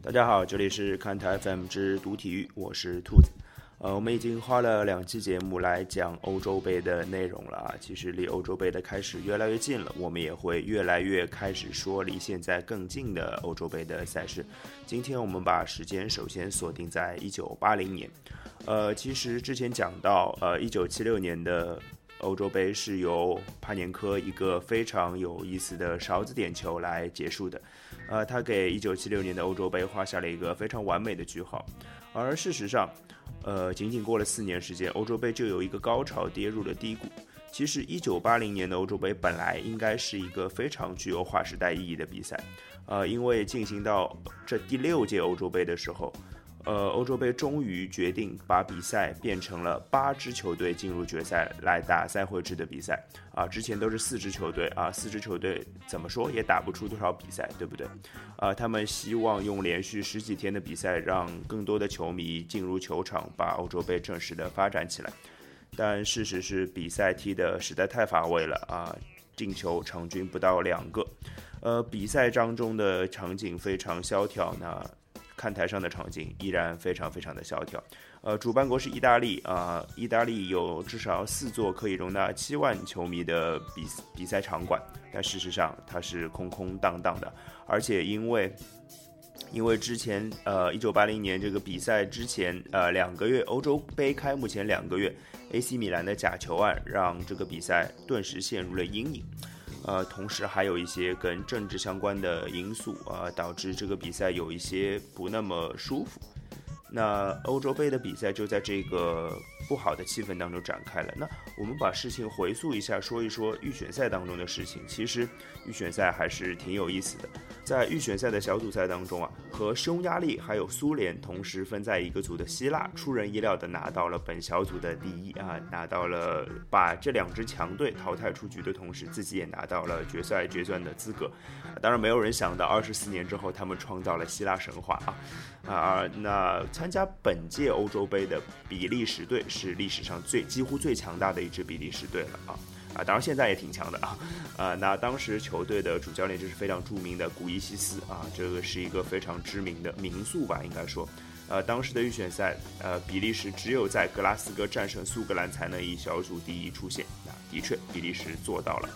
大家好，这里是看台 FM 之读体育，我是兔子。呃，我们已经花了两期节目来讲欧洲杯的内容了啊，其实离欧洲杯的开始越来越近了，我们也会越来越开始说离现在更近的欧洲杯的赛事。今天我们把时间首先锁定在一九八零年。呃，其实之前讲到，呃，一九七六年的欧洲杯是由帕年科一个非常有意思的勺子点球来结束的。呃，他给一九七六年的欧洲杯画下了一个非常完美的句号，而事实上，呃，仅仅过了四年时间，欧洲杯就有一个高潮跌入了低谷。其实，一九八零年的欧洲杯本来应该是一个非常具有划时代意义的比赛，呃，因为进行到这第六届欧洲杯的时候。呃，欧洲杯终于决定把比赛变成了八支球队进入决赛来打赛会制的比赛啊，之前都是四支球队啊，四支球队怎么说也打不出多少比赛，对不对？啊，他们希望用连续十几天的比赛，让更多的球迷进入球场，把欧洲杯正式的发展起来。但事实是，比赛踢的实在太乏味了啊，进球场均不到两个，呃，比赛当中的场景非常萧条，那。看台上的场景依然非常非常的萧条，呃，主办国是意大利啊，意大利有至少四座可以容纳七万球迷的比比赛场馆，但事实上它是空空荡荡的，而且因为因为之前呃一九八零年这个比赛之前呃两个月欧洲杯开幕前两个月，AC 米兰的假球案让这个比赛顿时陷入了阴影。呃，同时还有一些跟政治相关的因素啊，导致这个比赛有一些不那么舒服。那欧洲杯的比赛就在这个不好的气氛当中展开了。那我们把事情回溯一下，说一说预选赛当中的事情。其实预选赛还是挺有意思的。在预选赛的小组赛当中啊，和匈牙利还有苏联同时分在一个组的希腊，出人意料的拿到了本小组的第一啊，拿到了把这两支强队淘汰出局的同时，自己也拿到了决赛决算的资格。当然，没有人想到二十四年之后，他们创造了希腊神话啊啊！那参加本届欧洲杯的比利时队是历史上最几乎最强大的一支比利时队了啊。啊，当然现在也挺强的啊，啊，那当时球队的主教练就是非常著名的古伊西斯啊，这个是一个非常知名的民宿吧，应该说，呃，当时的预选赛，呃，比利时只有在格拉斯哥战胜苏格兰才能以小组第一出现，那的确比利时做到了，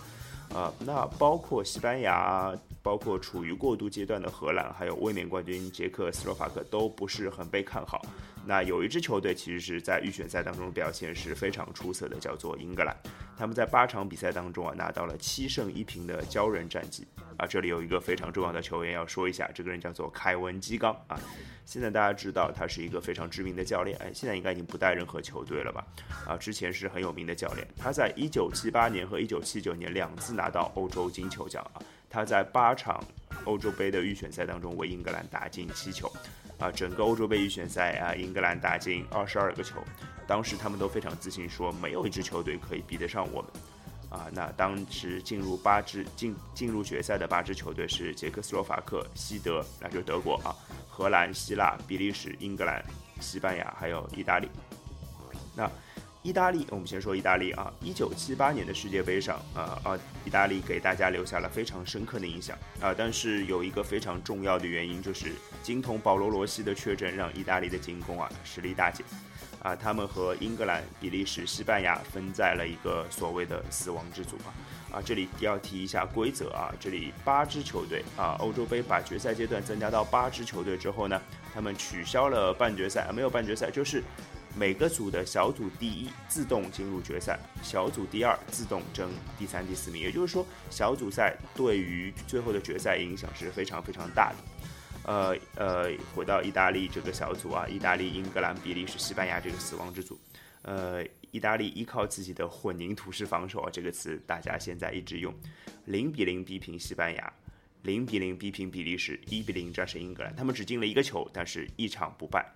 啊，那包括西班牙，包括处于过渡阶段的荷兰，还有卫冕冠军捷克斯洛伐克都不是很被看好。那有一支球队其实是在预选赛当中表现是非常出色的，叫做英格兰。他们在八场比赛当中啊拿到了七胜一平的骄人战绩啊。这里有一个非常重要的球员要说一下，这个人叫做凯文基冈啊。现在大家知道他是一个非常知名的教练，哎，现在应该已经不带任何球队了吧？啊，之前是很有名的教练。他在一九七八年和一九七九年两次拿到欧洲金球奖啊。他在八场欧洲杯的预选赛当中为英格兰打进七球。啊，整个欧洲杯预选赛啊，英格兰打进二十二个球，当时他们都非常自信，说没有一支球队可以比得上我们。啊，那当时进入八支进进入决赛的八支球队是捷克斯洛伐克、西德，那就是德国啊，荷兰、希腊、比利时、英格兰、西班牙，还有意大利。那意大利，我们先说意大利啊。一九七八年的世界杯上，啊啊，意大利给大家留下了非常深刻的印象啊。但是有一个非常重要的原因，就是金童保罗罗西的确诊，让意大利的进攻啊实力大减啊。他们和英格兰、比利时、西班牙分在了一个所谓的死亡之组啊。啊，这里要提一下规则啊，这里八支球队啊，欧洲杯把决赛阶段增加到八支球队之后呢，他们取消了半决赛啊，没有半决赛，就是。每个组的小组第一自动进入决赛，小组第二自动争第三、第四名。也就是说，小组赛对于最后的决赛影响是非常非常大的。呃呃，回到意大利这个小组啊，意大利、英格兰、比利时、西班牙这个死亡之组。呃，意大利依靠自己的混凝土式防守啊，这个词大家现在一直用，零比零逼平西班牙，零比零逼平比利时，一比零战胜英格兰。他们只进了一个球，但是一场不败。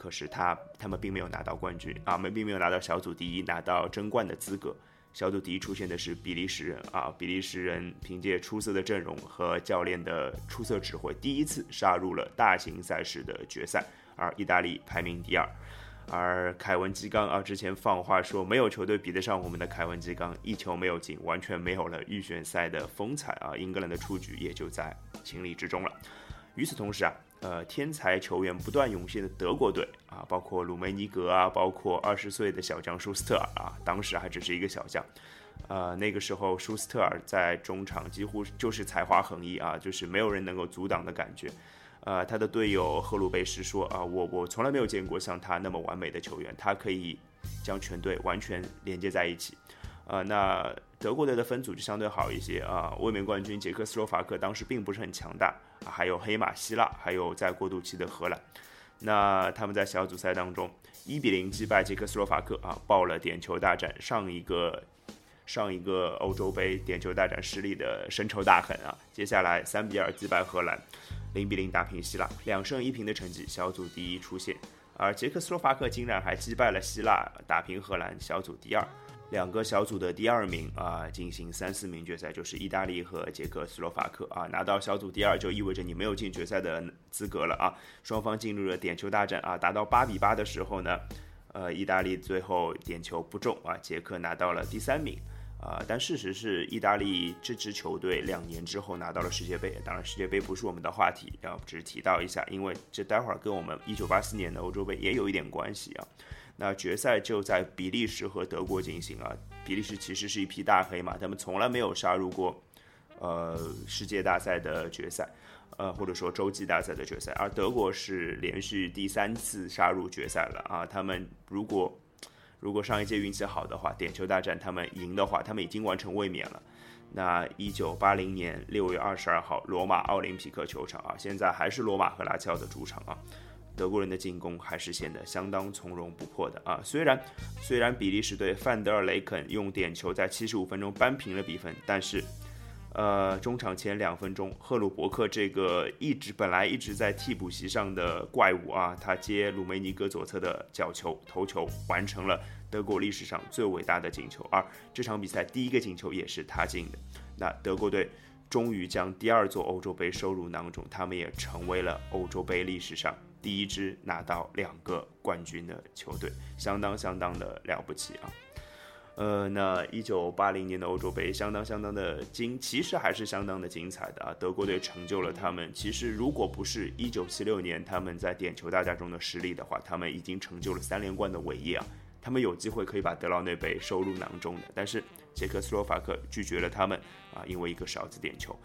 可是他他们并没有拿到冠军啊，们并没有拿到小组第一，拿到争冠的资格。小组第一出现的是比利时人啊，比利时人凭借出色的阵容和教练的出色指挥，第一次杀入了大型赛事的决赛，而意大利排名第二。而凯文基冈啊，之前放话说没有球队比得上我们的凯文基冈，一球没有进，完全没有了预选赛的风采啊！英格兰的出局也就在情理之中了。与此同时啊，呃，天才球员不断涌现的德国队啊，包括鲁梅尼格啊，包括二十岁的小将舒斯特尔啊，当时还只是一个小将，呃，那个时候舒斯特尔在中场几乎就是才华横溢啊，就是没有人能够阻挡的感觉。呃，他的队友赫鲁贝什说啊，我我从来没有见过像他那么完美的球员，他可以将全队完全连接在一起。呃，那德国队的分组就相对好一些啊，卫冕冠军捷克斯洛伐克当时并不是很强大，啊还有黑马希腊，还有在过渡期的荷兰。那他们在小组赛当中一比零击败捷克斯洛伐克啊，报了点球大战上一个上一个欧洲杯点球大战失利的深仇大恨啊。接下来三比二击败荷兰。零比零打平希腊，两胜一平的成绩，小组第一出线。而捷克斯洛伐克竟然还击败了希腊，打平荷兰，小组第二。两个小组的第二名啊，进行三四名决赛，就是意大利和捷克斯洛伐克啊，拿到小组第二就意味着你没有进决赛的资格了啊。双方进入了点球大战啊，打到八比八的时候呢，呃，意大利最后点球不中啊，捷克拿到了第三名。啊，但事实是，意大利这支球队两年之后拿到了世界杯。当然，世界杯不是我们的话题，要只是提到一下，因为这待会儿跟我们一九八四年的欧洲杯也有一点关系啊。那决赛就在比利时和德国进行啊。比利时其实是一匹大黑马，他们从来没有杀入过呃世界大赛的决赛，呃或者说洲际大赛的决赛，而德国是连续第三次杀入决赛了啊。他们如果如果上一届运气好的话，点球大战他们赢的话，他们已经完成卫冕了。那一九八零年六月二十二号，罗马奥林匹克球场啊，现在还是罗马和拉齐奥的主场啊。德国人的进攻还是显得相当从容不迫的啊。虽然虽然比利时队范德尔雷肯用点球在七十五分钟扳平了比分，但是。呃，中场前两分钟，赫鲁伯克这个一直本来一直在替补席上的怪物啊，他接鲁梅尼格左侧的角球头球，完成了德国历史上最伟大的进球，而这场比赛第一个进球也是他进的。那德国队终于将第二座欧洲杯收入囊中，他们也成为了欧洲杯历史上第一支拿到两个冠军的球队，相当相当的了不起啊！呃，那一九八零年的欧洲杯相当相当的精，其实还是相当的精彩的啊。德国队成就了他们，其实如果不是一九七六年他们在点球大战中的失利的话，他们已经成就了三连冠的伟业啊。他们有机会可以把德劳内杯收入囊中的，但是捷克斯洛伐克拒绝了他们啊，因为一个勺子点球。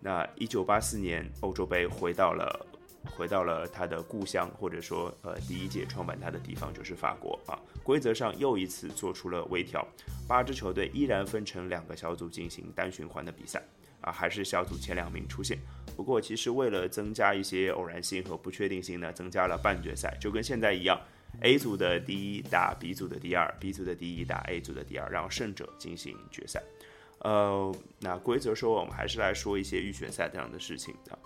那一九八四年欧洲杯回到了。回到了他的故乡，或者说，呃，第一届创办他的地方就是法国啊。规则上又一次做出了微调，八支球队依然分成两个小组进行单循环的比赛啊，还是小组前两名出现。不过，其实为了增加一些偶然性和不确定性呢，增加了半决赛，就跟现在一样，A 组的第一打 B 组的第二，B 组的第一打 A 组的第二，让胜者进行决赛。呃，那规则说，我们还是来说一些预选赛这样的事情啊。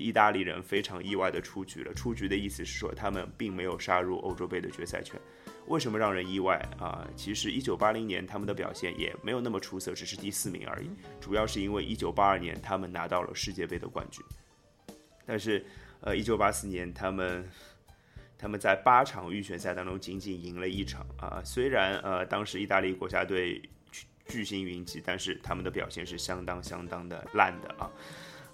意大利人非常意外的出局了。出局的意思是说，他们并没有杀入欧洲杯的决赛圈。为什么让人意外啊？其实1980年他们的表现也没有那么出色，只是第四名而已。主要是因为1982年他们拿到了世界杯的冠军。但是，呃，1984年他们他们在八场预选赛当中仅仅赢了一场啊。虽然呃当时意大利国家队巨巨星云集，但是他们的表现是相当相当的烂的啊。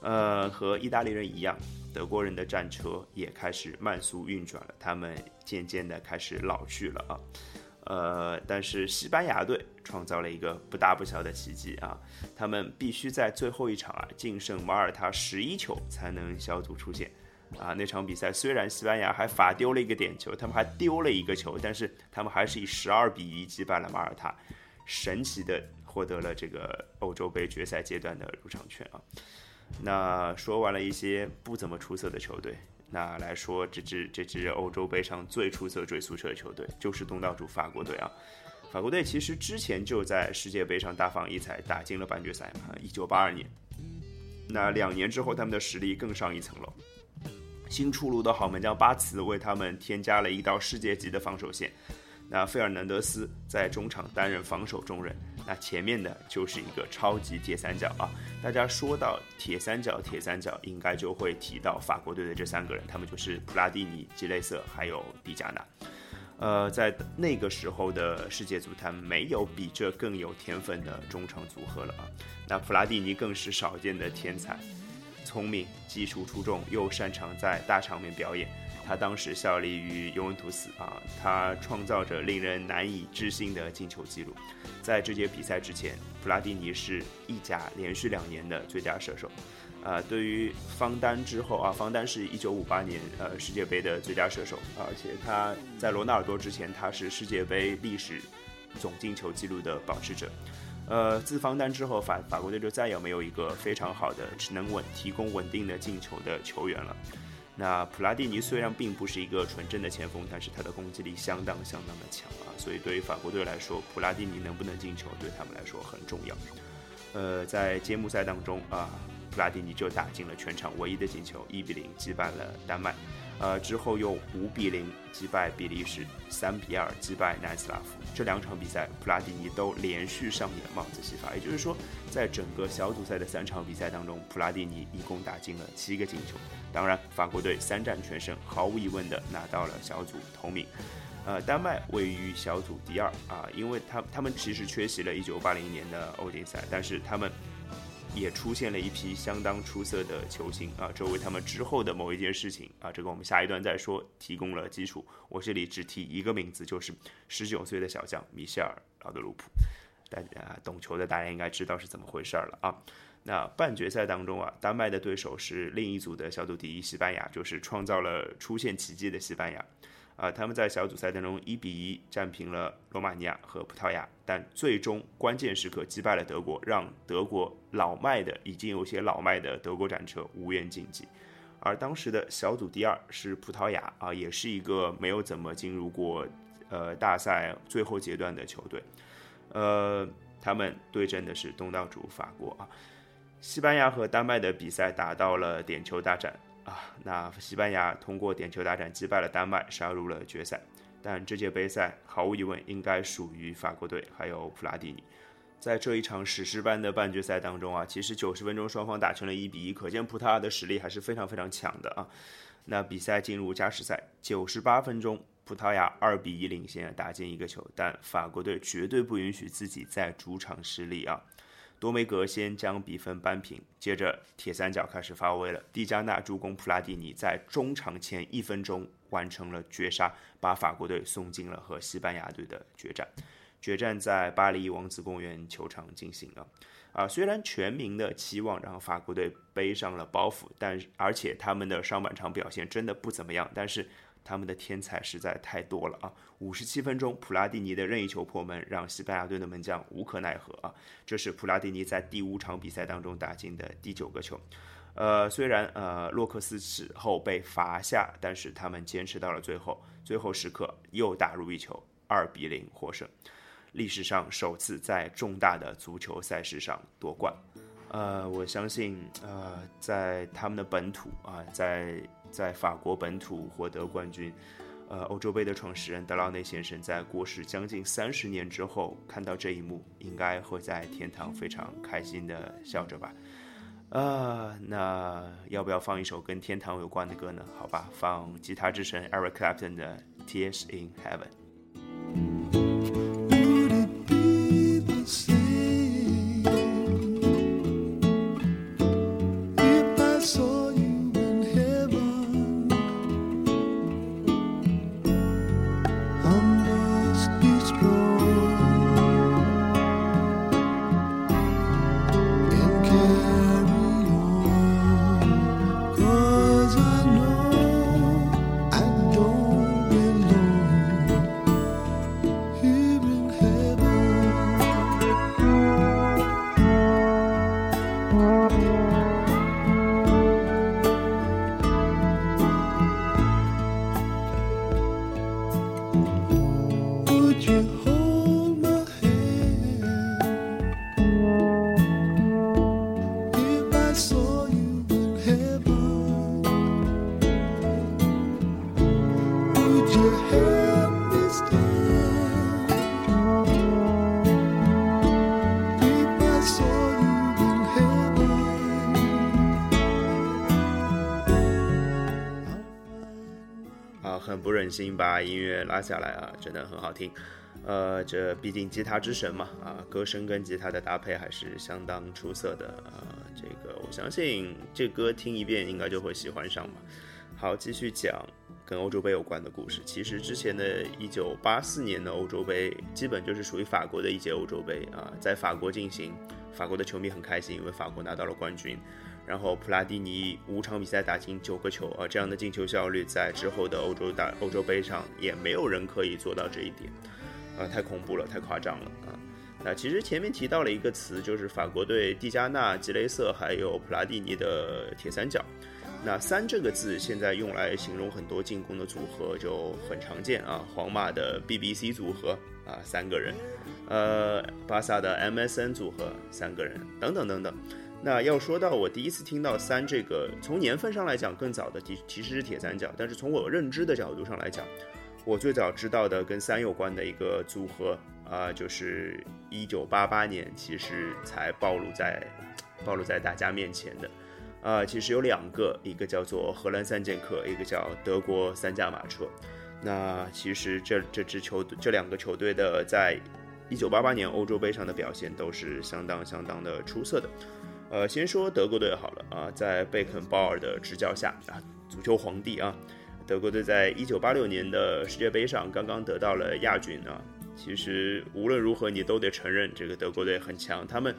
呃，和意大利人一样，德国人的战车也开始慢速运转了，他们渐渐的开始老去了啊。呃，但是西班牙队创造了一个不大不小的奇迹啊，他们必须在最后一场啊净胜马耳他十一球才能小组出线啊。那场比赛虽然西班牙还罚丢了一个点球，他们还丢了一个球，但是他们还是以十二比一击败了马耳他，神奇的获得了这个欧洲杯决赛阶段的入场券啊。那说完了一些不怎么出色的球队，那来说这支这支欧洲杯上最出色、最出色的球队就是东道主法国队啊。法国队其实之前就在世界杯上大放异彩，打进了半决赛嘛，一九八二年。那两年之后，他们的实力更上一层楼。新出炉的好门将巴茨为他们添加了一道世界级的防守线。那费尔南德斯在中场担任防守重任，那前面的就是一个超级铁三角啊！大家说到铁三角，铁三角应该就会提到法国队的这三个人，他们就是普拉蒂尼、吉雷瑟还有迪加纳。呃，在那个时候的世界足坛，没有比这更有天分的中场组合了啊！那普拉蒂尼更是少见的天才，聪明、技术出众，又擅长在大场面表演。他当时效力于尤文图斯啊，他创造着令人难以置信的进球记录。在这届比赛之前，普拉蒂尼是意甲连续两年的最佳射手。啊，对于方丹之后啊，方丹是一九五八年呃世界杯的最佳射手，而且他在罗纳尔多之前，他是世界杯历史总进球纪录的保持者。呃，自方丹之后，法法国队就再也没有一个非常好的能稳提供稳定的进球的球员了。那普拉蒂尼虽然并不是一个纯正的前锋，但是他的攻击力相当相当的强啊，所以对于法国队来说，普拉蒂尼能不能进球对他们来说很重要。呃，在揭幕赛当中啊，普拉蒂尼就打进了全场唯一的进球，一比零击败了丹麦。呃，之后又五比零击败比利时，三比二击败南斯拉夫。这两场比赛，普拉蒂尼都连续上演帽子戏法。也就是说，在整个小组赛的三场比赛当中，普拉蒂尼一共打进了七个进球。当然，法国队三战全胜，毫无疑问的拿到了小组头名。呃，丹麦位于小组第二啊，因为他他们其实缺席了1980年的欧锦赛，但是他们。也出现了一批相当出色的球星啊，这为他们之后的某一件事情啊，这个我们下一段再说，提供了基础。我这里只提一个名字，就是十九岁的小将米歇尔·劳德鲁普。大家懂球的大家应该知道是怎么回事儿了啊。那半决赛当中啊，丹麦的对手是另一组的小组第一西班牙，就是创造了出现奇迹的西班牙。啊，他们在小组赛当中一比一战平了罗马尼亚和葡萄牙，但最终关键时刻击败了德国，让德国老迈的已经有些老迈的德国战车无缘晋级。而当时的小组第二是葡萄牙啊，也是一个没有怎么进入过呃大赛最后阶段的球队。呃，他们对阵的是东道主法国啊。西班牙和丹麦的比赛打到了点球大战。啊，那西班牙通过点球大战击败了丹麦，杀入了决赛。但这届杯赛毫无疑问应该属于法国队，还有普拉蒂尼。在这一场史诗般的半决赛当中啊，其实九十分钟双方打成了一比一，可见葡萄牙的实力还是非常非常强的啊。那比赛进入加时赛，九十八分钟，葡萄牙二比一领先，打进一个球，但法国队绝对不允许自己在主场失利啊。多梅格先将比分扳平，接着铁三角开始发威了。蒂加纳助攻普拉蒂尼在中场前一分钟完成了绝杀，把法国队送进了和西班牙队的决战。决战在巴黎王子公园球场进行了。啊，虽然全民的期望让法国队背上了包袱，但是而且他们的上半场表现真的不怎么样，但是。他们的天才实在太多了啊！五十七分钟，普拉蒂尼的任意球破门，让西班牙队的门将无可奈何啊！这是普拉蒂尼在第五场比赛当中打进的第九个球。呃，虽然呃洛克斯此后被罚下，但是他们坚持到了最后，最后时刻又打入一球，二比零获胜，历史上首次在重大的足球赛事上夺冠。呃，我相信，呃，在他们的本土啊，在在法国本土获得冠军，呃，欧洲杯的创始人德拉内先生在过世将近三十年之后看到这一幕，应该会在天堂非常开心的笑着吧？啊，那要不要放一首跟天堂有关的歌呢？好吧，放吉他之神 Eric Clapton 的《Tears in Heaven》。很不忍心把音乐拉下来啊，真的很好听。呃，这毕竟吉他之神嘛，啊，歌声跟吉他的搭配还是相当出色的啊。这个我相信这歌听一遍应该就会喜欢上吧。好，继续讲跟欧洲杯有关的故事。其实之前的一九八四年的欧洲杯，基本就是属于法国的一届欧洲杯啊，在法国进行，法国的球迷很开心，因为法国拿到了冠军。然后普拉蒂尼五场比赛打进九个球啊，这样的进球效率在之后的欧洲大欧洲杯上也没有人可以做到这一点。啊，太恐怖了，太夸张了啊！那其实前面提到了一个词，就是法国队蒂加纳、吉雷瑟还有普拉蒂尼的铁三角。那三这个字现在用来形容很多进攻的组合就很常见啊。皇马的 BBC 组合啊，三个人；呃，巴萨的 MSN 组合三个人，等等等等。那要说到我第一次听到三这个，从年份上来讲更早的其其实是铁三角，但是从我认知的角度上来讲。我最早知道的跟三有关的一个组合啊，就是一九八八年，其实才暴露在暴露在大家面前的啊。其实有两个，一个叫做荷兰三剑客，一个叫德国三驾马车。那其实这这支球队，这两个球队的在一九八八年欧洲杯上的表现都是相当相当的出色的。呃，先说德国队好了啊，在贝肯鲍尔的执教下啊，足球皇帝啊。德国队在一九八六年的世界杯上刚刚得到了亚军啊。其实无论如何，你都得承认这个德国队很强。他们，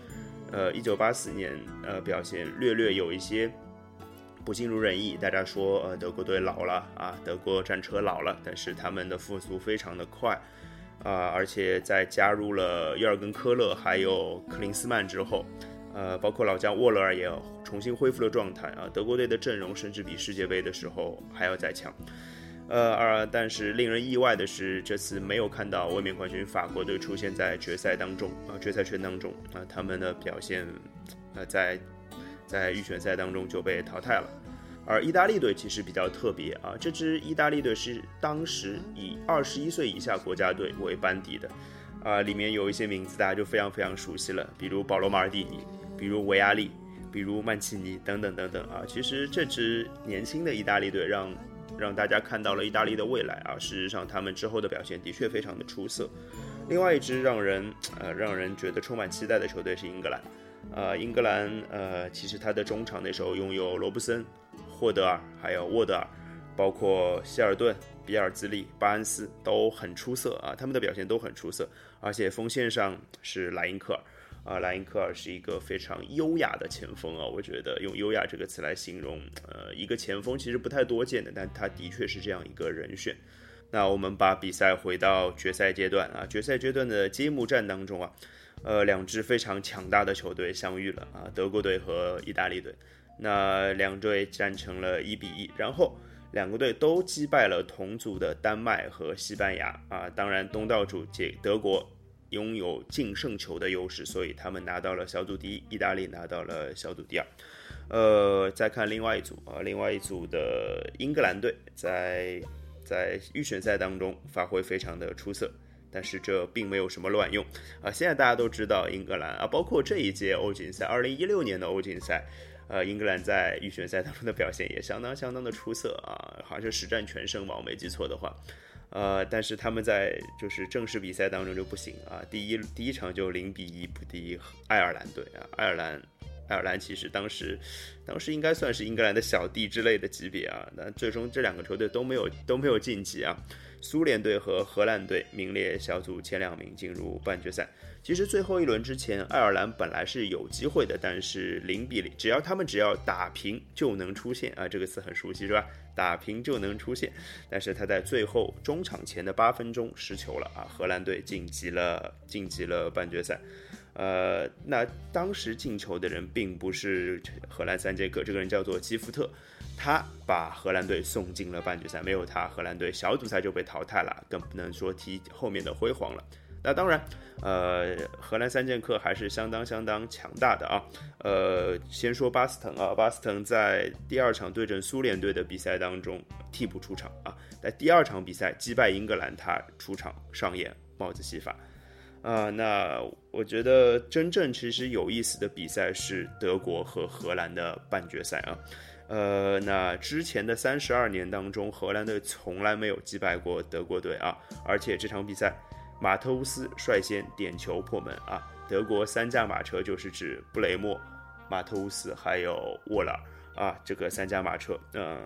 呃，一九八四年呃表现略略有一些不尽如人意。大家说呃德国队老了啊，德国战车老了。但是他们的复苏非常的快啊，而且在加入了约尔根科勒还有克林斯曼之后。呃，包括老将沃勒尔也重新恢复了状态啊。德国队的阵容甚至比世界杯的时候还要再强。呃，而但是令人意外的是，这次没有看到卫冕冠军法国队出现在决赛当中啊，决赛圈当中啊，他们的表现呃在在预选赛当中就被淘汰了。而意大利队其实比较特别啊，这支意大利队是当时以二十一岁以下国家队为班底的啊，里面有一些名字大家就非常非常熟悉了，比如保罗马尔蒂尼。比如维亚利，比如曼奇尼等等等等啊，其实这支年轻的意大利队让让大家看到了意大利的未来啊。事实上，他们之后的表现的确非常的出色。另外一支让人呃让人觉得充满期待的球队是英格兰，呃，英格兰呃其实他的中场那时候拥有罗布森、霍德尔还有沃德尔，包括希尔顿、比尔兹利、巴恩斯都很出色啊，他们的表现都很出色，而且锋线上是莱因克尔。啊，莱因克尔是一个非常优雅的前锋啊，我觉得用优雅这个词来形容，呃，一个前锋其实不太多见的，但他的确是这样一个人选。那我们把比赛回到决赛阶段啊，决赛阶段的揭幕战当中啊，呃，两支非常强大的球队相遇了啊，德国队和意大利队。那两队战成了一比一，然后两个队都击败了同组的丹麦和西班牙啊，当然东道主解德国。拥有净胜球的优势，所以他们拿到了小组第一，意大利拿到了小组第二。呃，再看另外一组啊，另外一组的英格兰队在在预选赛当中发挥非常的出色，但是这并没有什么卵用啊。现在大家都知道英格兰啊，包括这一届欧锦赛，二零一六年的欧锦赛，呃，英格兰在预选赛当中的表现也相当相当的出色啊，好像是实战全胜吧，我没记错的话。呃，但是他们在就是正式比赛当中就不行啊，第一第一场就零比一不敌爱尔兰队啊，爱尔兰爱尔兰其实当时当时应该算是英格兰的小弟之类的级别啊，那最终这两个球队都没有都没有晋级啊。苏联队和荷兰队名列小组前两名进入半决赛。其实最后一轮之前，爱尔兰本来是有机会的，但是零比零，只要他们只要打平就能出线啊，这个词很熟悉是吧？打平就能出线。但是他在最后中场前的八分钟失球了啊，荷兰队晋级了晋级了半决赛。呃，那当时进球的人并不是荷兰三剑客，这个人叫做基夫特。他把荷兰队送进了半决赛，没有他，荷兰队小组赛就被淘汰了，更不能说提后面的辉煌了。那当然，呃，荷兰三剑客还是相当相当强大的啊。呃，先说巴斯滕啊，巴斯滕在第二场对阵苏联队的比赛当中替补出场啊，在第二场比赛击败英格兰，他出场上演帽子戏法啊。那我觉得真正其实有意思的比赛是德国和荷兰的半决赛啊。呃，那之前的三十二年当中，荷兰队从来没有击败过德国队啊，而且这场比赛，马特乌斯率先点球破门啊，德国三驾马车就是指布雷默、马特乌斯还有沃尔啊，这个三驾马车，嗯，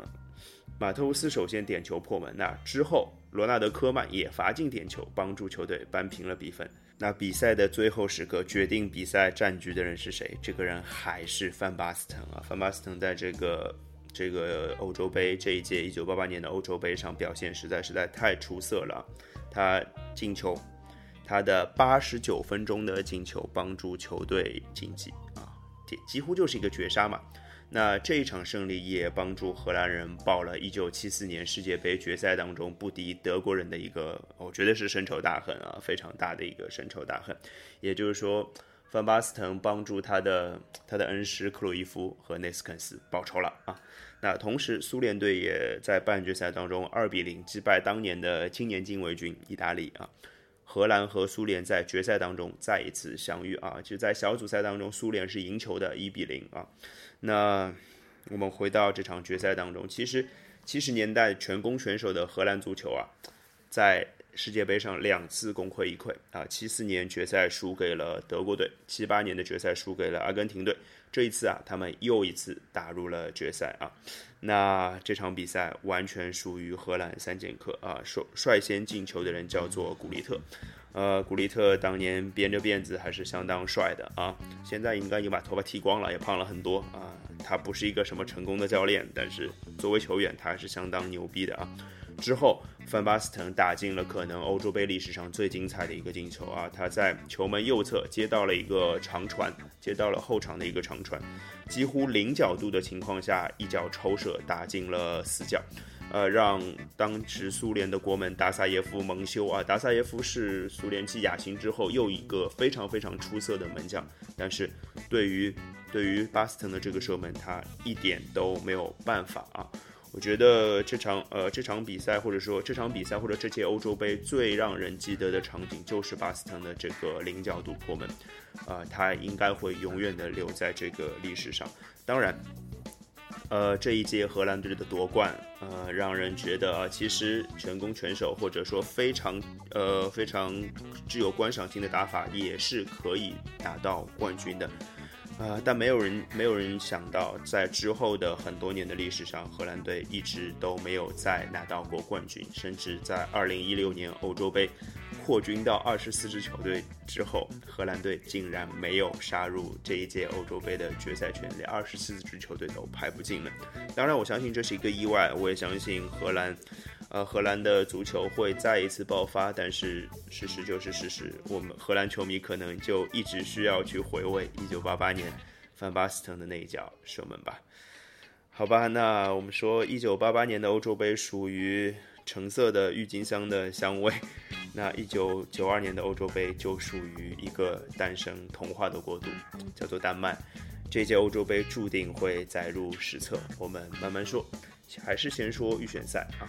马特乌斯首先点球破门，那之后罗纳德科曼也罚进点球，帮助球队扳平了比分。那比赛的最后时刻，决定比赛战局的人是谁？这个人还是范巴斯滕啊！范巴斯滕在这个这个欧洲杯这一届一九八八年的欧洲杯上表现实在实在太出色了。他进球，他的八十九分钟的进球帮助球队晋级啊，几乎就是一个绝杀嘛。那这一场胜利也帮助荷兰人报了1974年世界杯决赛当中不敌德国人的一个，我觉得是深仇大恨啊，非常大的一个深仇大恨。也就是说，范巴斯滕帮助他的他的恩师克鲁伊夫和内斯肯斯报仇了啊。那同时，苏联队也在半决赛当中2比0击败当年的青年禁卫军意大利啊。荷兰和苏联在决赛当中再一次相遇啊，就在小组赛当中，苏联是赢球的1比0啊。那我们回到这场决赛当中，其实七十年代全攻全守的荷兰足球啊，在世界杯上两次功亏一篑啊。七四年决赛输给了德国队，七八年的决赛输给了阿根廷队。这一次啊，他们又一次打入了决赛啊。那这场比赛完全属于荷兰三剑客啊，率率先进球的人叫做古利特。呃，古利特当年编着辫子还是相当帅的啊，现在应该已经把头发剃光了，也胖了很多啊。他不是一个什么成功的教练，但是作为球员，他还是相当牛逼的啊。之后，范巴斯滕打进了可能欧洲杯历史上最精彩的一个进球啊，他在球门右侧接到了一个长传，接到了后场的一个长传，几乎零角度的情况下，一脚抽射打进了死角。呃，让当时苏联的国门达萨耶夫蒙羞啊！达萨耶夫是苏联继亚辛之后又一个非常非常出色的门将，但是对于对于巴斯滕的这个射门，他一点都没有办法啊！我觉得这场呃这场比赛或者说这场比赛或者这届欧洲杯最让人记得的场景就是巴斯滕的这个零角度破门，啊，他应该会永远的留在这个历史上。当然。呃，这一届荷兰队的夺冠，呃，让人觉得啊，其实全攻全守或者说非常呃非常具有观赏性的打法也是可以拿到冠军的，啊，但没有人没有人想到，在之后的很多年的历史上，荷兰队一直都没有再拿到过冠军，甚至在二零一六年欧洲杯。扩军到二十四支球队之后，荷兰队竟然没有杀入这一届欧洲杯的决赛圈，连二十四支球队都排不进了。当然，我相信这是一个意外，我也相信荷兰，呃，荷兰的足球会再一次爆发。但是事实就是事实，我们荷兰球迷可能就一直需要去回味一九八八年范巴斯滕的那一脚射门吧。好吧，那我们说一九八八年的欧洲杯属于。橙色的郁金香的香味，那一九九二年的欧洲杯就属于一个诞生童话的国度，叫做丹麦。这届欧洲杯注定会载入史册，我们慢慢说。还是先说预选赛啊，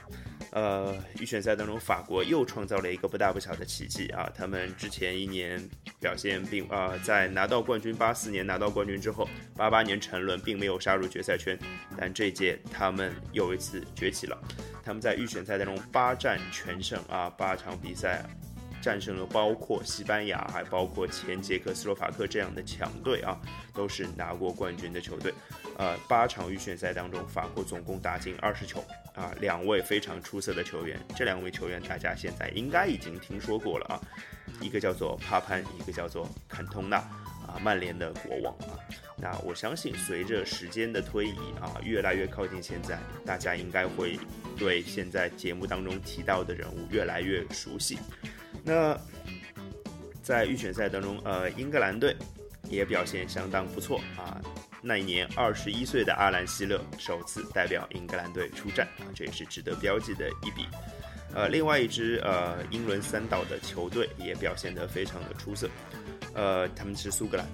呃，预选赛当中，法国又创造了一个不大不小的奇迹啊！他们之前一年表现并啊，在拿到冠军八四年拿到冠军之后，八八年沉沦，并没有杀入决赛圈，但这届他们又一次崛起了。他们在预选赛当中八战全胜啊，八场比赛。战胜了包括西班牙，还包括前捷克斯洛伐克这样的强队啊，都是拿过冠军的球队。呃，八场预选赛当中，法国总共打进二十球啊，两位非常出色的球员，这两位球员大家现在应该已经听说过了啊，一个叫做帕潘，一个叫做坎通纳啊，曼联的国王啊。那我相信随着时间的推移啊，越来越靠近现在，大家应该会对现在节目当中提到的人物越来越熟悉。那在预选赛当中，呃，英格兰队也表现相当不错啊。那一年，二十一岁的阿兰·希勒首次代表英格兰队出战啊，这也是值得标记的一笔。呃，另外一支呃英伦三岛的球队也表现得非常的出色，呃，他们是苏格兰，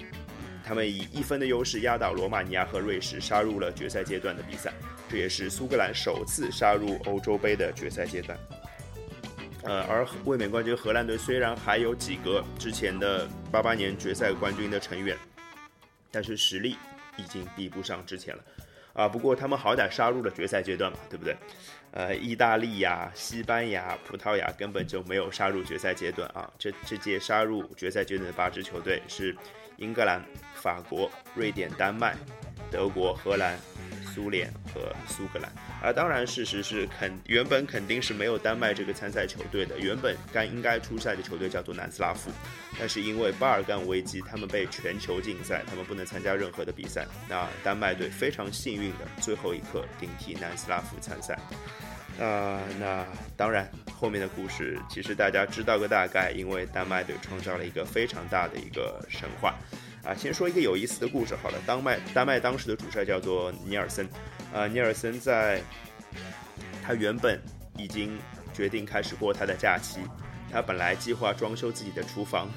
他们以一分的优势压倒罗马尼亚和瑞士，杀入了决赛阶段的比赛，这也是苏格兰首次杀入欧洲杯的决赛阶段。呃，而卫冕冠军荷兰队虽然还有几个之前的八八年决赛冠军的成员，但是实力已经比不上之前了。啊。不过他们好歹杀入了决赛阶段嘛，对不对？呃，意大利呀、西班牙、葡萄牙根本就没有杀入决赛阶段啊。这这届杀入决赛阶段的八支球队是英格兰、法国、瑞典、丹麦、德国、荷兰。苏联和苏格兰啊，当然，事实是肯原本肯定是没有丹麦这个参赛球队的。原本该应该出赛的球队叫做南斯拉夫，但是因为巴尔干危机，他们被全球禁赛，他们不能参加任何的比赛。那丹麦队非常幸运的最后一刻顶替南斯拉夫参赛。啊，那当然，后面的故事其实大家知道个大概，因为丹麦队创造了一个非常大的一个神话。啊，先说一个有意思的故事好了。丹麦丹麦当时的主帅叫做尼尔森，啊，尼尔森在他原本已经决定开始过他的假期，他本来计划装修自己的厨房，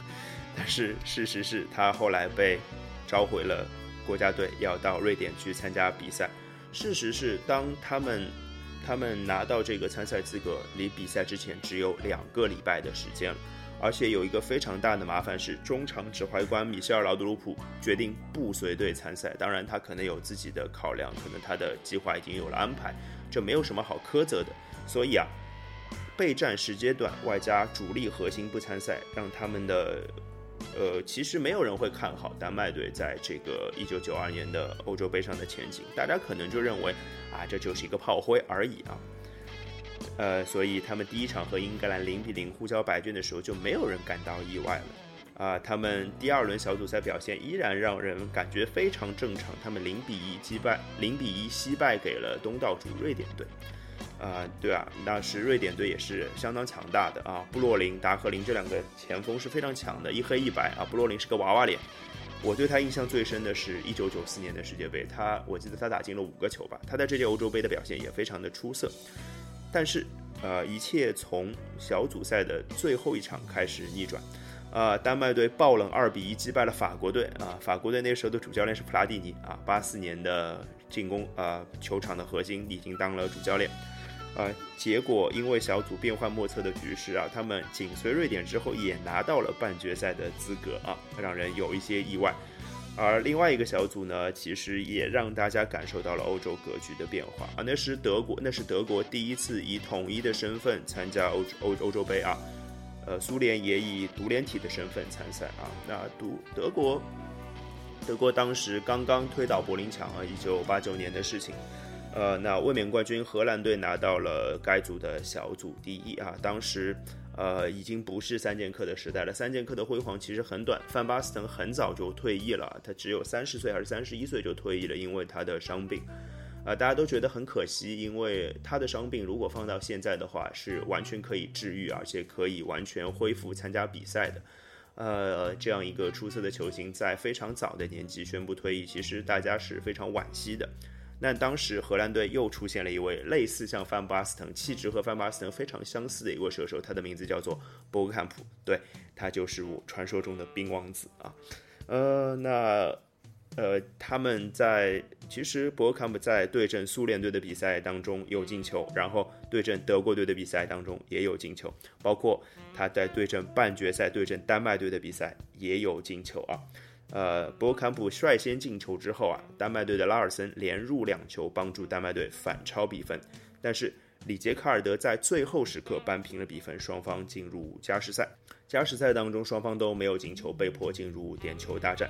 但是事实是他后来被召回了国家队，要到瑞典去参加比赛。事实是，当他们他们拿到这个参赛资格，离比赛之前只有两个礼拜的时间了。而且有一个非常大的麻烦是，中场指挥官米歇尔劳德鲁普决定不随队参赛。当然，他可能有自己的考量，可能他的计划已经有了安排，这没有什么好苛责的。所以啊，备战时阶段外加主力核心不参赛，让他们的呃，其实没有人会看好丹麦队在这个一九九二年的欧洲杯上的前景。大家可能就认为啊，这就是一个炮灰而已啊。呃，所以他们第一场和英格兰零比零互交白卷的时候，就没有人感到意外了。啊，他们第二轮小组赛表现依然让人感觉非常正常。他们零比一击败，零比一惜败给了东道主瑞典队。啊，对啊，那是瑞典队也是相当强大的啊。布洛林、达克林这两个前锋是非常强的，一黑一白啊。布洛林是个娃娃脸，我对他印象最深的是一九九四年的世界杯，他我记得他打进了五个球吧。他在这届欧洲杯的表现也非常的出色。但是，呃，一切从小组赛的最后一场开始逆转，啊，丹麦队爆冷二比一击败了法国队，啊，法国队那时候的主教练是普拉蒂尼，啊，八四年的进攻，啊，球场的核心已经当了主教练，啊，结果因为小组变幻莫测的局势啊，他们紧随瑞典之后也拿到了半决赛的资格，啊，让人有一些意外。而另外一个小组呢，其实也让大家感受到了欧洲格局的变化啊。那是德国，那是德国第一次以统一的身份参加欧欧欧洲杯啊。呃，苏联也以独联体的身份参赛啊。那独德国，德国当时刚刚推倒柏林墙啊，一九八九年的事情。呃，那卫冕冠军荷兰队拿到了该组的小组第一啊。当时。呃，已经不是三剑客的时代了。三剑客的辉煌其实很短，范巴斯滕很早就退役了，他只有三十岁还是三十一岁就退役了，因为他的伤病。啊，大家都觉得很可惜，因为他的伤病如果放到现在的话，是完全可以治愈，而且可以完全恢复参加比赛的。呃，这样一个出色的球星在非常早的年纪宣布退役，其实大家是非常惋惜的。那当时荷兰队又出现了一位类似像范巴斯滕气质和范巴斯滕非常相似的一位射手，他的名字叫做博格坎普，对他就是我传说中的冰王子啊。呃，那呃他们在其实博格坎普在对阵苏联队的比赛当中有进球，然后对阵德国队的比赛当中也有进球，包括他在对阵半决赛对阵丹麦队的比赛也有进球啊。呃，博坎普率先进球之后啊，丹麦队的拉尔森连入两球，帮助丹麦队反超比分。但是里杰卡尔德在最后时刻扳平了比分，双方进入加时赛。加时赛当中，双方都没有进球，被迫进入点球大战。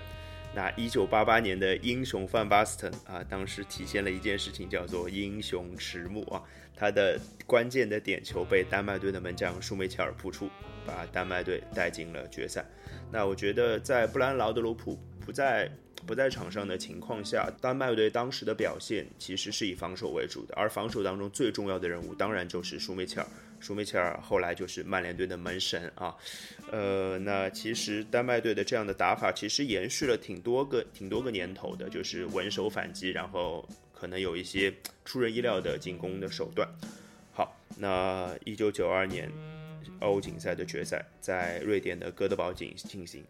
那一九八八年的英雄范巴斯滕啊，当时体现了一件事情，叫做英雄迟暮啊。他的关键的点球被丹麦队的门将舒梅切尔扑出，把丹麦队带进了决赛。那我觉得，在布兰劳德鲁普不在不在场上的情况下，丹麦队当时的表现其实是以防守为主的，而防守当中最重要的人物当然就是舒梅切尔。舒梅切尔后来就是曼联队的门神啊。呃，那其实丹麦队的这样的打法其实延续了挺多个挺多个年头的，就是稳守反击，然后可能有一些出人意料的进攻的手段。好，那一九九二年。欧锦赛的决赛在瑞典的哥德堡进进行，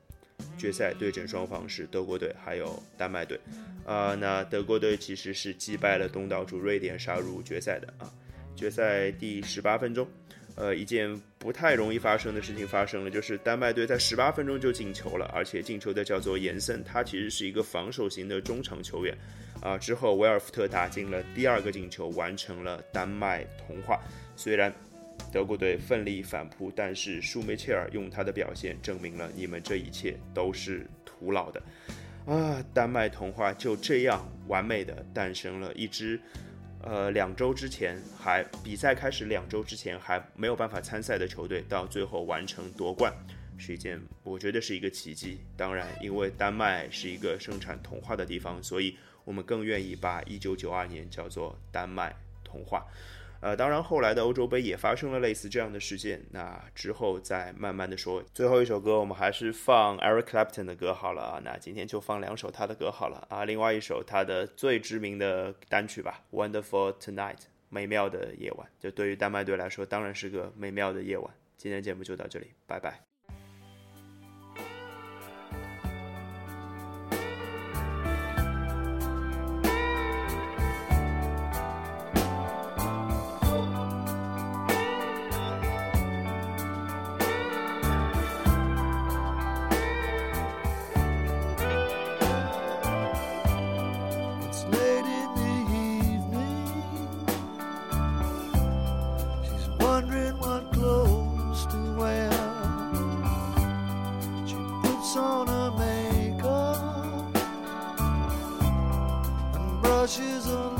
决赛对阵双方是德国队还有丹麦队，啊，那德国队其实是击败了东道主瑞典杀入决赛的啊。决赛第十八分钟，呃，一件不太容易发生的事情发生了，就是丹麦队在十八分钟就进球了，而且进球的叫做延森，他其实是一个防守型的中场球员，啊，之后维尔福特打进了第二个进球，完成了丹麦童话。虽然德国队奋力反扑，但是舒梅切尔用他的表现证明了你们这一切都是徒劳的。啊，丹麦童话就这样完美的诞生了一支，呃，两周之前还比赛开始两周之前还没有办法参赛的球队，到最后完成夺冠。是一件我觉得是一个奇迹。当然，因为丹麦是一个生产童话的地方，所以我们更愿意把1992年叫做丹麦童话。呃，当然后来的欧洲杯也发生了类似这样的事件，那之后再慢慢的说。最后一首歌我们还是放 Eric Clapton 的歌好了啊。那今天就放两首他的歌好了啊。另外一首他的最知名的单曲吧，《Wonderful Tonight》，美妙的夜晚。就对于丹麦队来说，当然是个美妙的夜晚。今天节目就到这里，拜拜。washes on